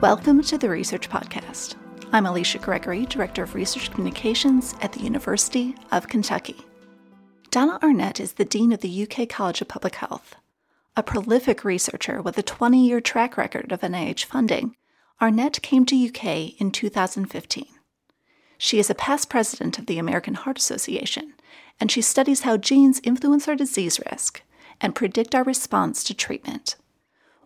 Welcome to the Research Podcast. I'm Alicia Gregory, Director of Research Communications at the University of Kentucky. Donna Arnett is the Dean of the UK College of Public Health. A prolific researcher with a 20 year track record of NIH funding, Arnett came to UK in 2015. She is a past president of the American Heart Association, and she studies how genes influence our disease risk and predict our response to treatment.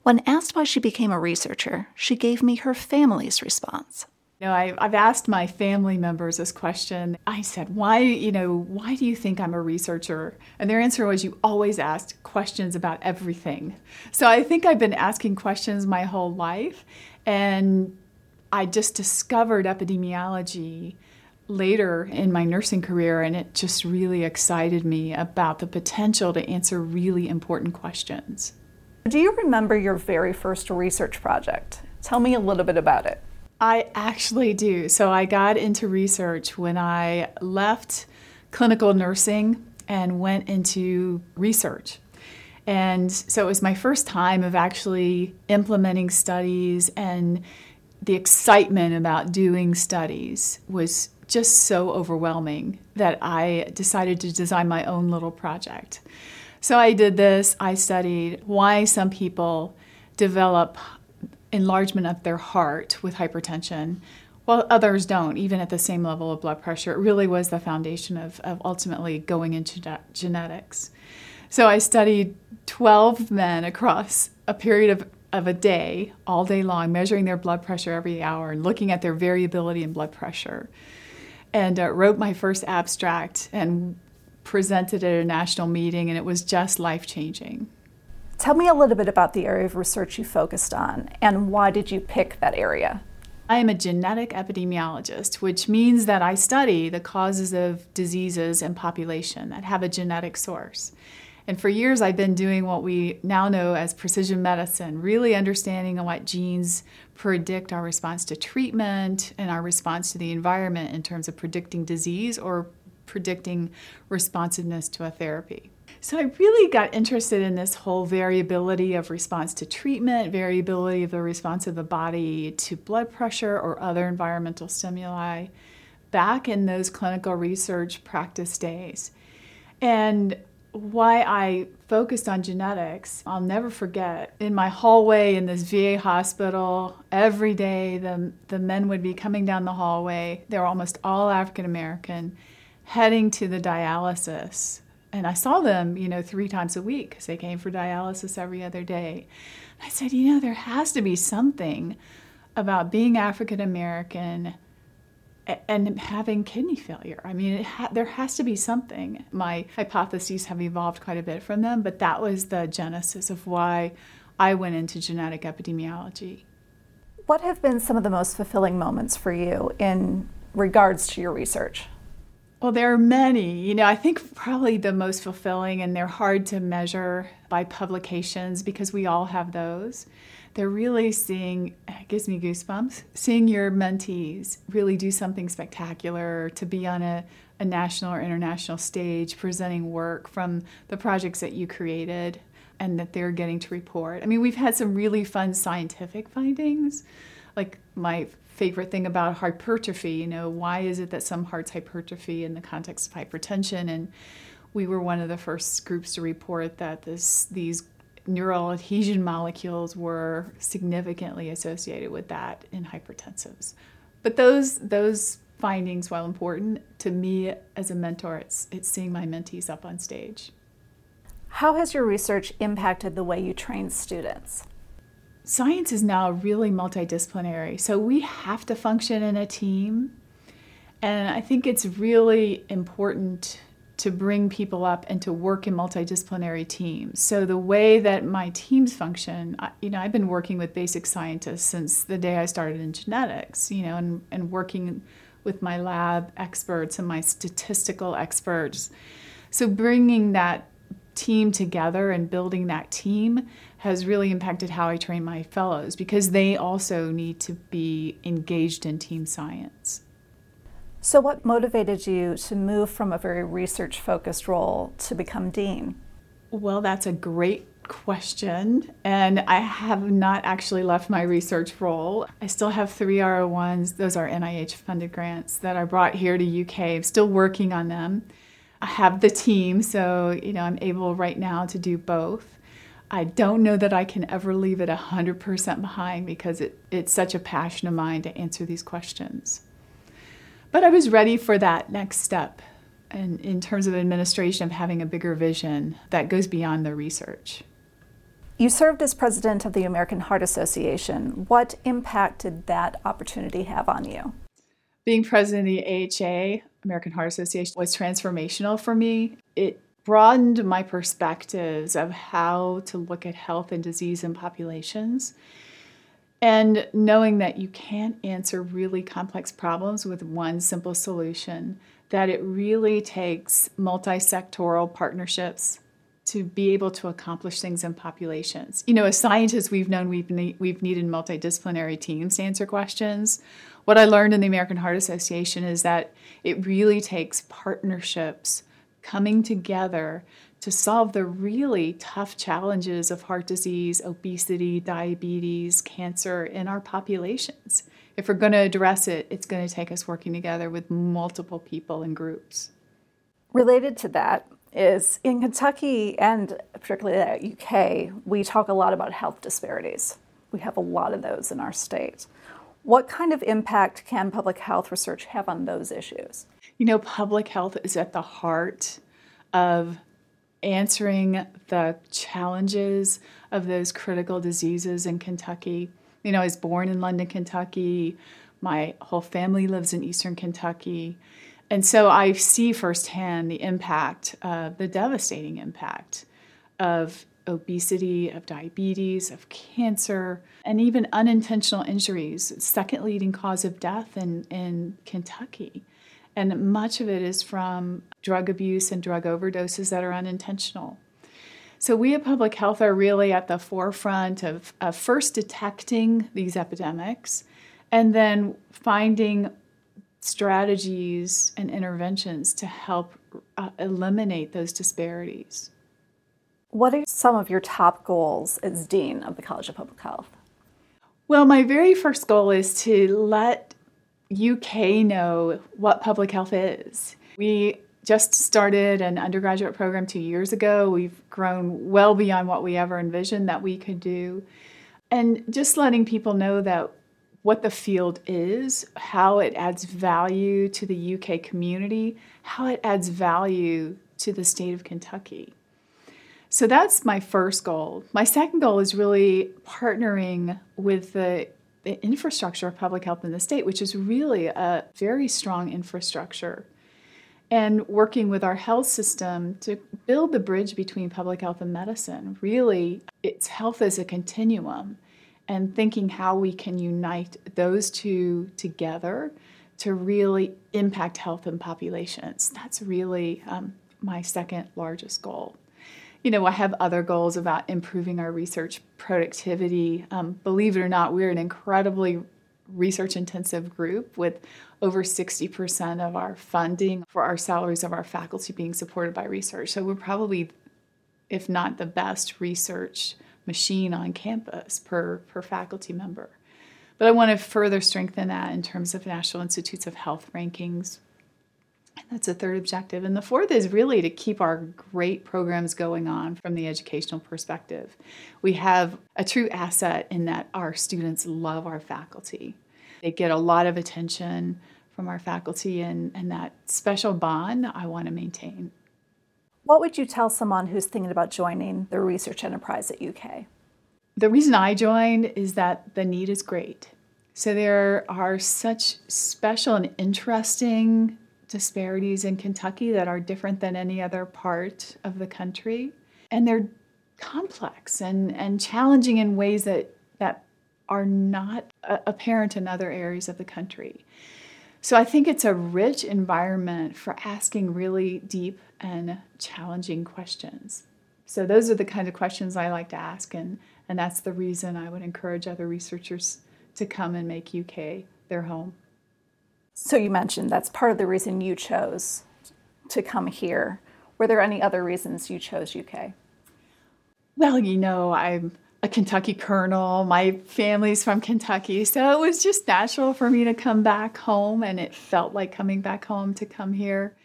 When asked why she became a researcher, she gave me her family's response. You know, I, have asked my family members this question. I said, "Why, you know, why do you think I'm a researcher?" And their answer was, "You always asked questions about everything." So I think I've been asking questions my whole life, and I just discovered epidemiology later in my nursing career, and it just really excited me about the potential to answer really important questions. Do you remember your very first research project? Tell me a little bit about it. I actually do. So I got into research when I left clinical nursing and went into research. And so it was my first time of actually implementing studies, and the excitement about doing studies was just so overwhelming that I decided to design my own little project. So I did this. I studied why some people develop enlargement of their heart with hypertension while others don't, even at the same level of blood pressure. It really was the foundation of, of ultimately going into genetics. So I studied 12 men across a period of, of a day, all day long, measuring their blood pressure every hour and looking at their variability in blood pressure. And uh, wrote my first abstract and presented at a national meeting, and it was just life changing. Tell me a little bit about the area of research you focused on, and why did you pick that area? I am a genetic epidemiologist, which means that I study the causes of diseases in population that have a genetic source. And for years, I've been doing what we now know as precision medicine, really understanding what genes predict our response to treatment and our response to the environment in terms of predicting disease or predicting responsiveness to a therapy. So I really got interested in this whole variability of response to treatment, variability of the response of the body to blood pressure or other environmental stimuli back in those clinical research practice days. And why I focused on genetics, I'll never forget. In my hallway in this VA hospital, every day the, the men would be coming down the hallway. They were almost all African American heading to the dialysis. And I saw them, you know, three times a week because they came for dialysis every other day. I said, you know, there has to be something about being African American and having kidney failure. I mean, ha- there has to be something. My hypotheses have evolved quite a bit from them, but that was the genesis of why I went into genetic epidemiology. What have been some of the most fulfilling moments for you in regards to your research? Well, there are many. You know, I think probably the most fulfilling, and they're hard to measure by publications because we all have those. They're really seeing, it gives me goosebumps, seeing your mentees really do something spectacular, to be on a, a national or international stage presenting work from the projects that you created and that they're getting to report. I mean, we've had some really fun scientific findings. Like my favorite thing about hypertrophy. You know, why is it that some hearts hypertrophy in the context of hypertension? And we were one of the first groups to report that this these neural adhesion molecules were significantly associated with that in hypertensives. But those those findings, while important to me as a mentor, it's it's seeing my mentees up on stage. How has your research impacted the way you train students? Science is now really multidisciplinary. So we have to function in a team. And I think it's really important to bring people up and to work in multidisciplinary teams. So the way that my teams function, you know, I've been working with basic scientists since the day I started in genetics, you know, and, and working with my lab experts and my statistical experts. So bringing that team together and building that team has really impacted how I train my fellows because they also need to be engaged in team science. So, what motivated you to move from a very research focused role to become dean? Well, that's a great question, and I have not actually left my research role. I still have three R01s, those are NIH funded grants that I brought here to UK. I'm still working on them. I have the team, so you know I'm able right now to do both. I don't know that I can ever leave it 100% behind because it, it's such a passion of mine to answer these questions. But I was ready for that next step and in terms of administration of having a bigger vision that goes beyond the research. You served as president of the American Heart Association. What impact did that opportunity have on you? Being president of the AHA, American Heart Association, was transformational for me. It broadened my perspectives of how to look at health and disease in populations. And knowing that you can't answer really complex problems with one simple solution, that it really takes multi sectoral partnerships to be able to accomplish things in populations. You know, as scientists, we've known we've, ne- we've needed multidisciplinary teams to answer questions. What I learned in the American Heart Association is that it really takes partnerships coming together to solve the really tough challenges of heart disease, obesity, diabetes, cancer in our populations. If we're going to address it, it's going to take us working together with multiple people and groups. Related to that, is in Kentucky and particularly the UK, we talk a lot about health disparities. We have a lot of those in our state. What kind of impact can public health research have on those issues? You know, public health is at the heart of answering the challenges of those critical diseases in Kentucky. You know, I was born in London, Kentucky. My whole family lives in eastern Kentucky. And so I see firsthand the impact, uh, the devastating impact of obesity, of diabetes, of cancer, and even unintentional injuries, second leading cause of death in, in Kentucky. And much of it is from drug abuse and drug overdoses that are unintentional. So, we at Public Health are really at the forefront of, of first detecting these epidemics and then finding strategies and interventions to help uh, eliminate those disparities. What are some of your top goals as Dean of the College of Public Health? Well, my very first goal is to let UK know what public health is. We just started an undergraduate program two years ago. We've grown well beyond what we ever envisioned that we could do. And just letting people know that what the field is, how it adds value to the UK community, how it adds value to the state of Kentucky. So that's my first goal. My second goal is really partnering with the, the infrastructure of public health in the state, which is really a very strong infrastructure and working with our health system to build the bridge between public health and medicine. Really, it's health as a continuum and thinking how we can unite those two together to really impact health in populations. That's really um, my second largest goal. You know, I have other goals about improving our research productivity. Um, believe it or not, we're an incredibly research intensive group with over 60% of our funding for our salaries of our faculty being supported by research. So we're probably, if not the best research machine on campus per, per faculty member. But I want to further strengthen that in terms of National Institutes of Health rankings. And that's a third objective. And the fourth is really to keep our great programs going on from the educational perspective. We have a true asset in that our students love our faculty. They get a lot of attention from our faculty, and, and that special bond I want to maintain. What would you tell someone who's thinking about joining the research enterprise at UK? The reason I joined is that the need is great. So there are such special and interesting disparities in Kentucky that are different than any other part of the country. And they're complex and, and challenging in ways that, that are not apparent in other areas of the country. So I think it's a rich environment for asking really deep and challenging questions. So those are the kind of questions I like to ask, and, and that's the reason I would encourage other researchers to come and make UK their home. So you mentioned that's part of the reason you chose to come here. Were there any other reasons you chose UK? Well, you know, I'm a Kentucky colonel. My family's from Kentucky. So it was just natural for me to come back home, and it felt like coming back home to come here.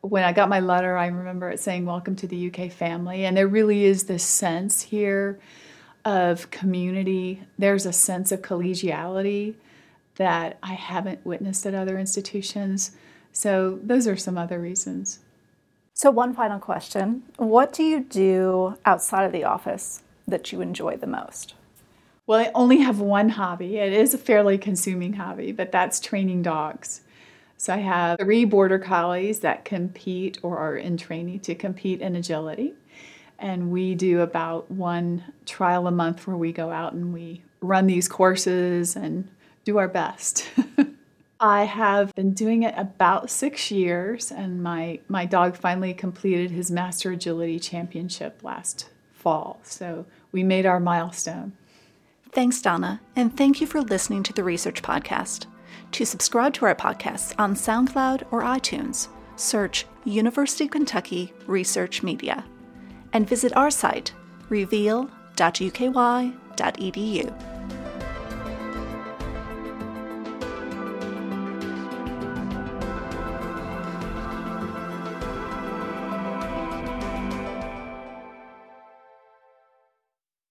When I got my letter, I remember it saying, Welcome to the UK family. And there really is this sense here of community. There's a sense of collegiality that I haven't witnessed at other institutions. So those are some other reasons. So, one final question What do you do outside of the office that you enjoy the most? Well, I only have one hobby. It is a fairly consuming hobby, but that's training dogs. So, I have three border collies that compete or are in training to compete in agility. And we do about one trial a month where we go out and we run these courses and do our best. I have been doing it about six years, and my, my dog finally completed his Master Agility Championship last fall. So we made our milestone. Thanks, Donna, and thank you for listening to the Research Podcast. To subscribe to our podcasts on SoundCloud or iTunes, search University of Kentucky Research Media and visit our site, reveal.uky.edu.